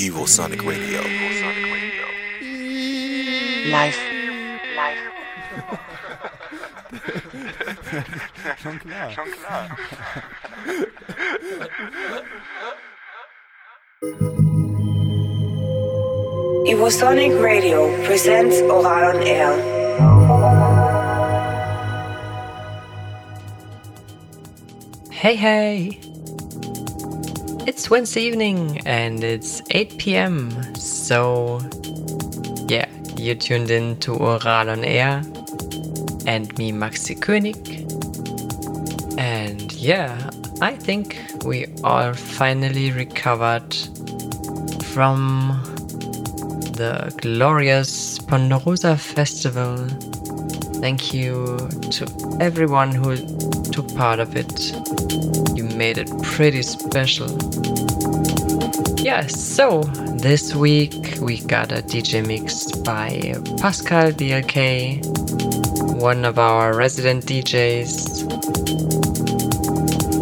Evosonic Radio. Live. Live. Schon klar. Schon klar. Evosonic Radio presents Ohral on Air. Hey, hey! It's Wednesday evening and it's 8 pm. So, yeah, you tuned in to Ohral on Air and me, Maxie König. And yeah, I think we all finally recovered from the glorious Ponderosa Festival. Thank you to everyone who part of it. You made it pretty special. Yeah, so this week we got a DJ mix by Pascal BLK, one of our resident DJs.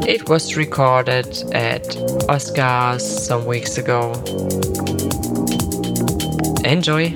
It was recorded at Oscar's some weeks ago. Enjoy!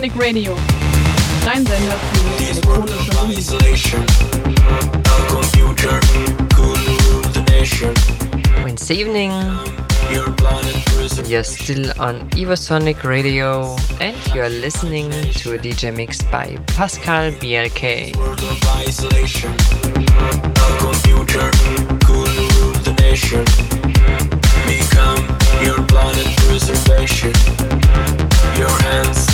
Sonic Radio. Dein Sender für elektronische Musik. Wednesday evening. You're still on Evosonic Radio and you're listening to a DJ mix by Pascal BLK. Become your planet preservation. Your hands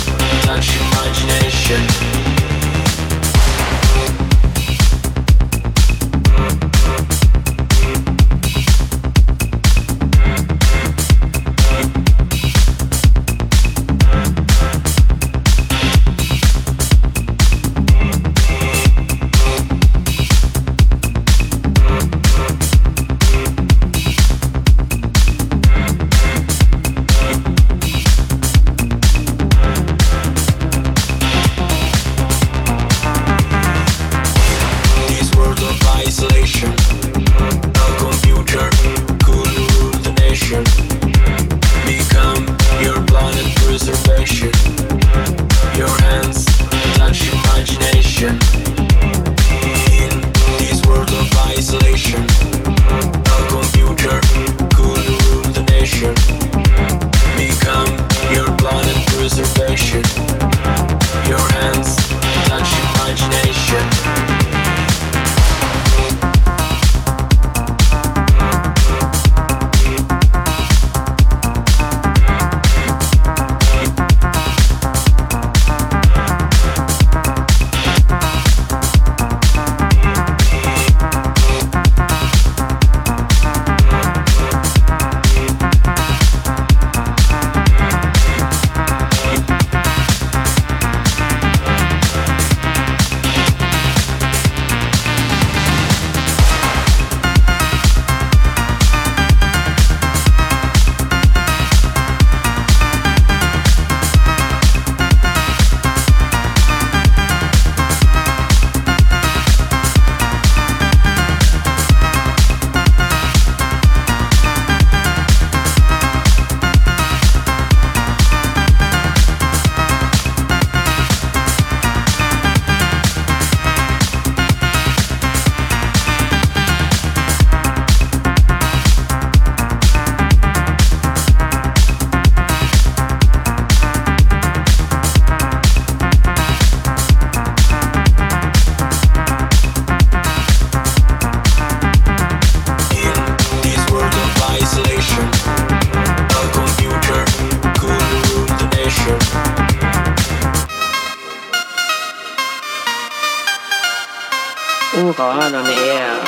touch imagination. Ohral on air.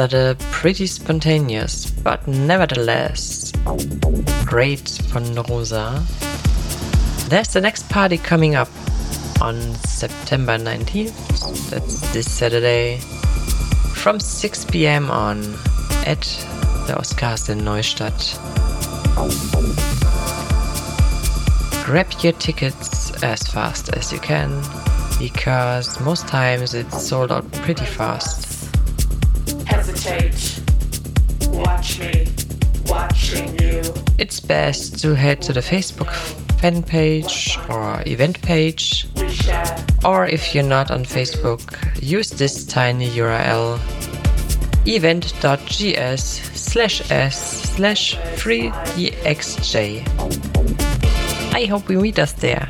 After the pretty spontaneous, but nevertheless great Ponderosa, there's the next party coming up on September 19th. That's this Saturday from 6 pm on at the Oscar's in Neustadt. Grab your tickets as fast as you can because most times it's sold out pretty fast best to head to the Facebook fan page or event page. Or if you're not on Facebook, use this tiny URL event.gs slash s slash freexj. I hope we meet us there.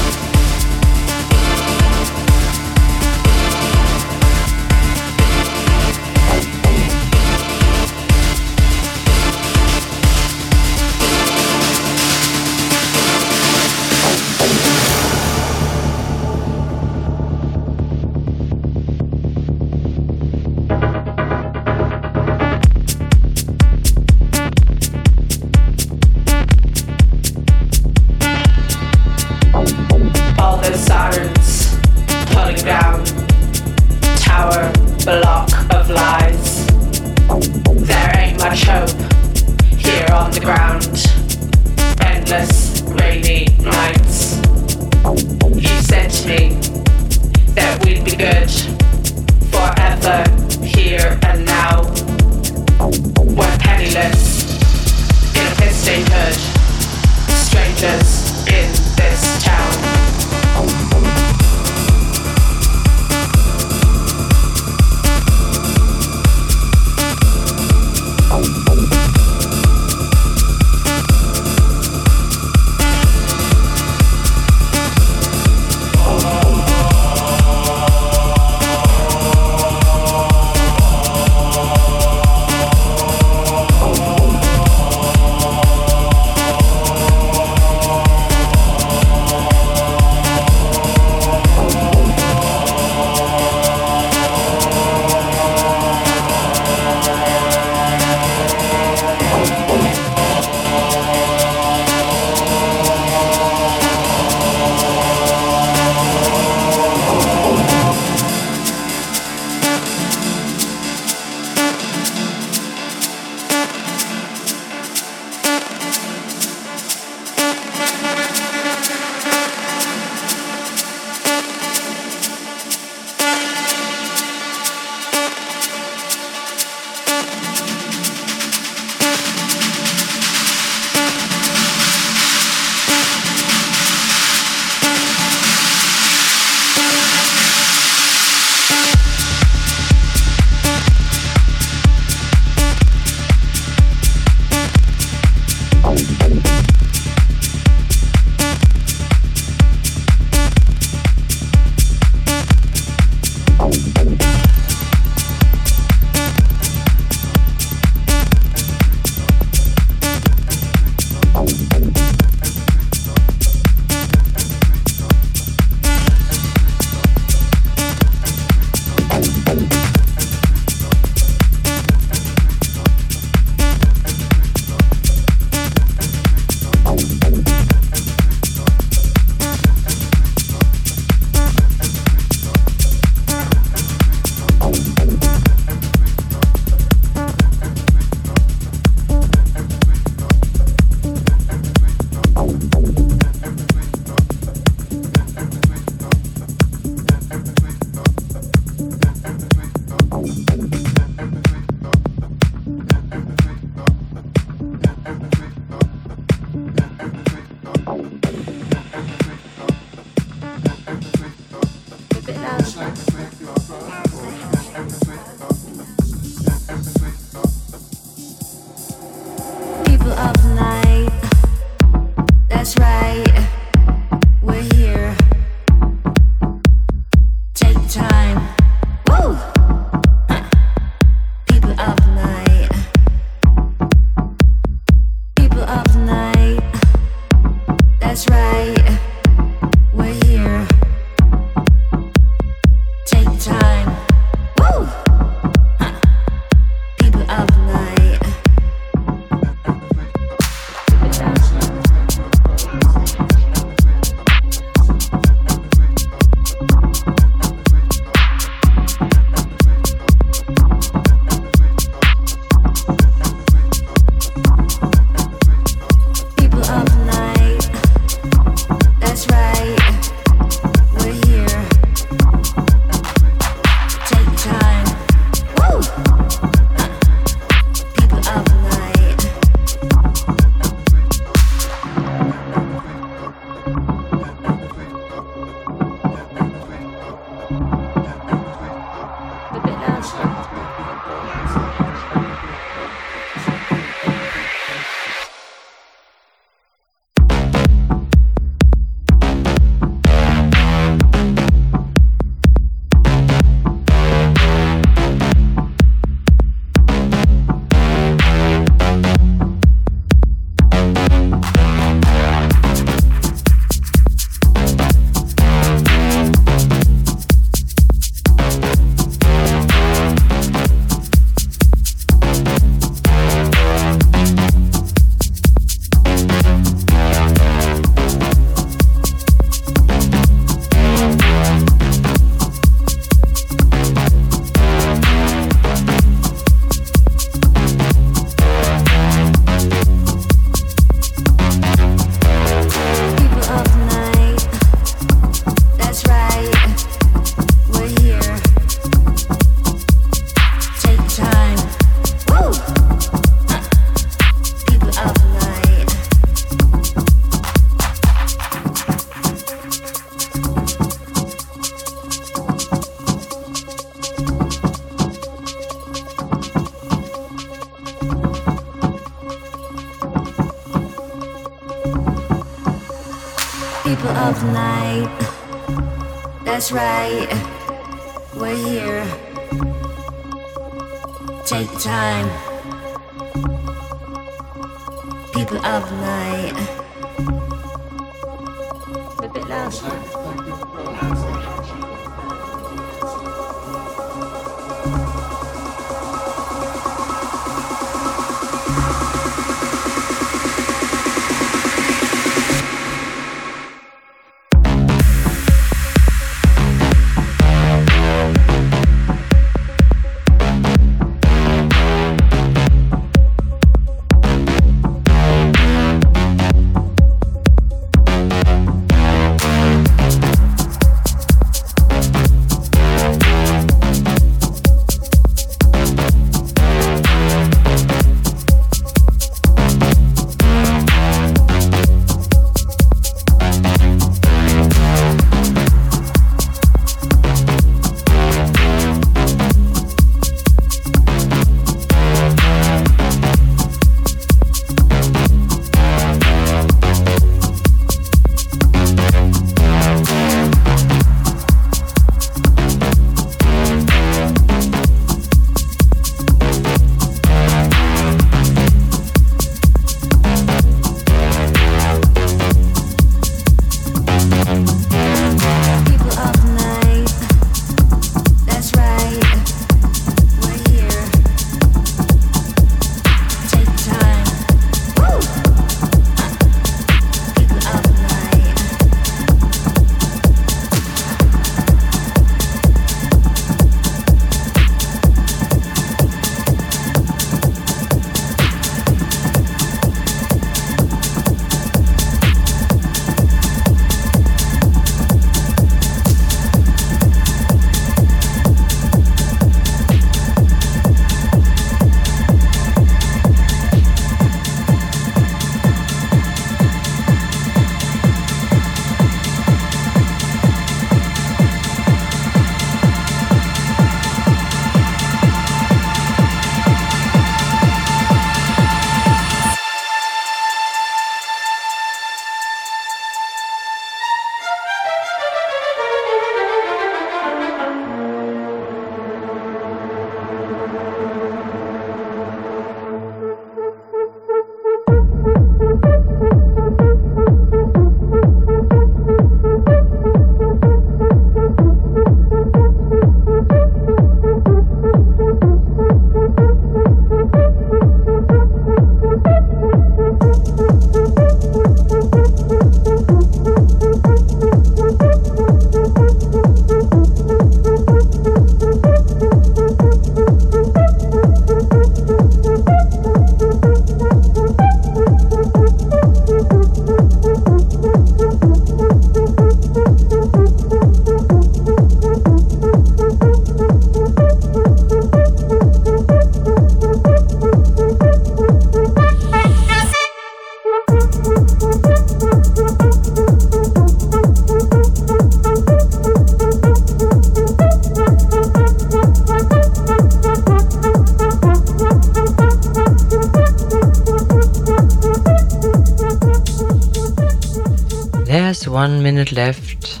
Left.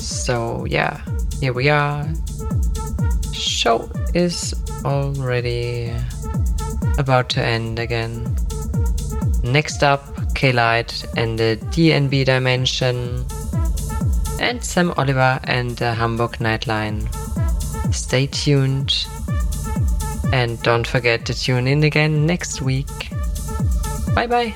So yeah, here we are. Show is already about to end again. Next up, K-Light and the DNB Dimension. And Sam Oliver and the Hamburg Nightline. Stay tuned. And don't forget to tune in again next week. Bye bye.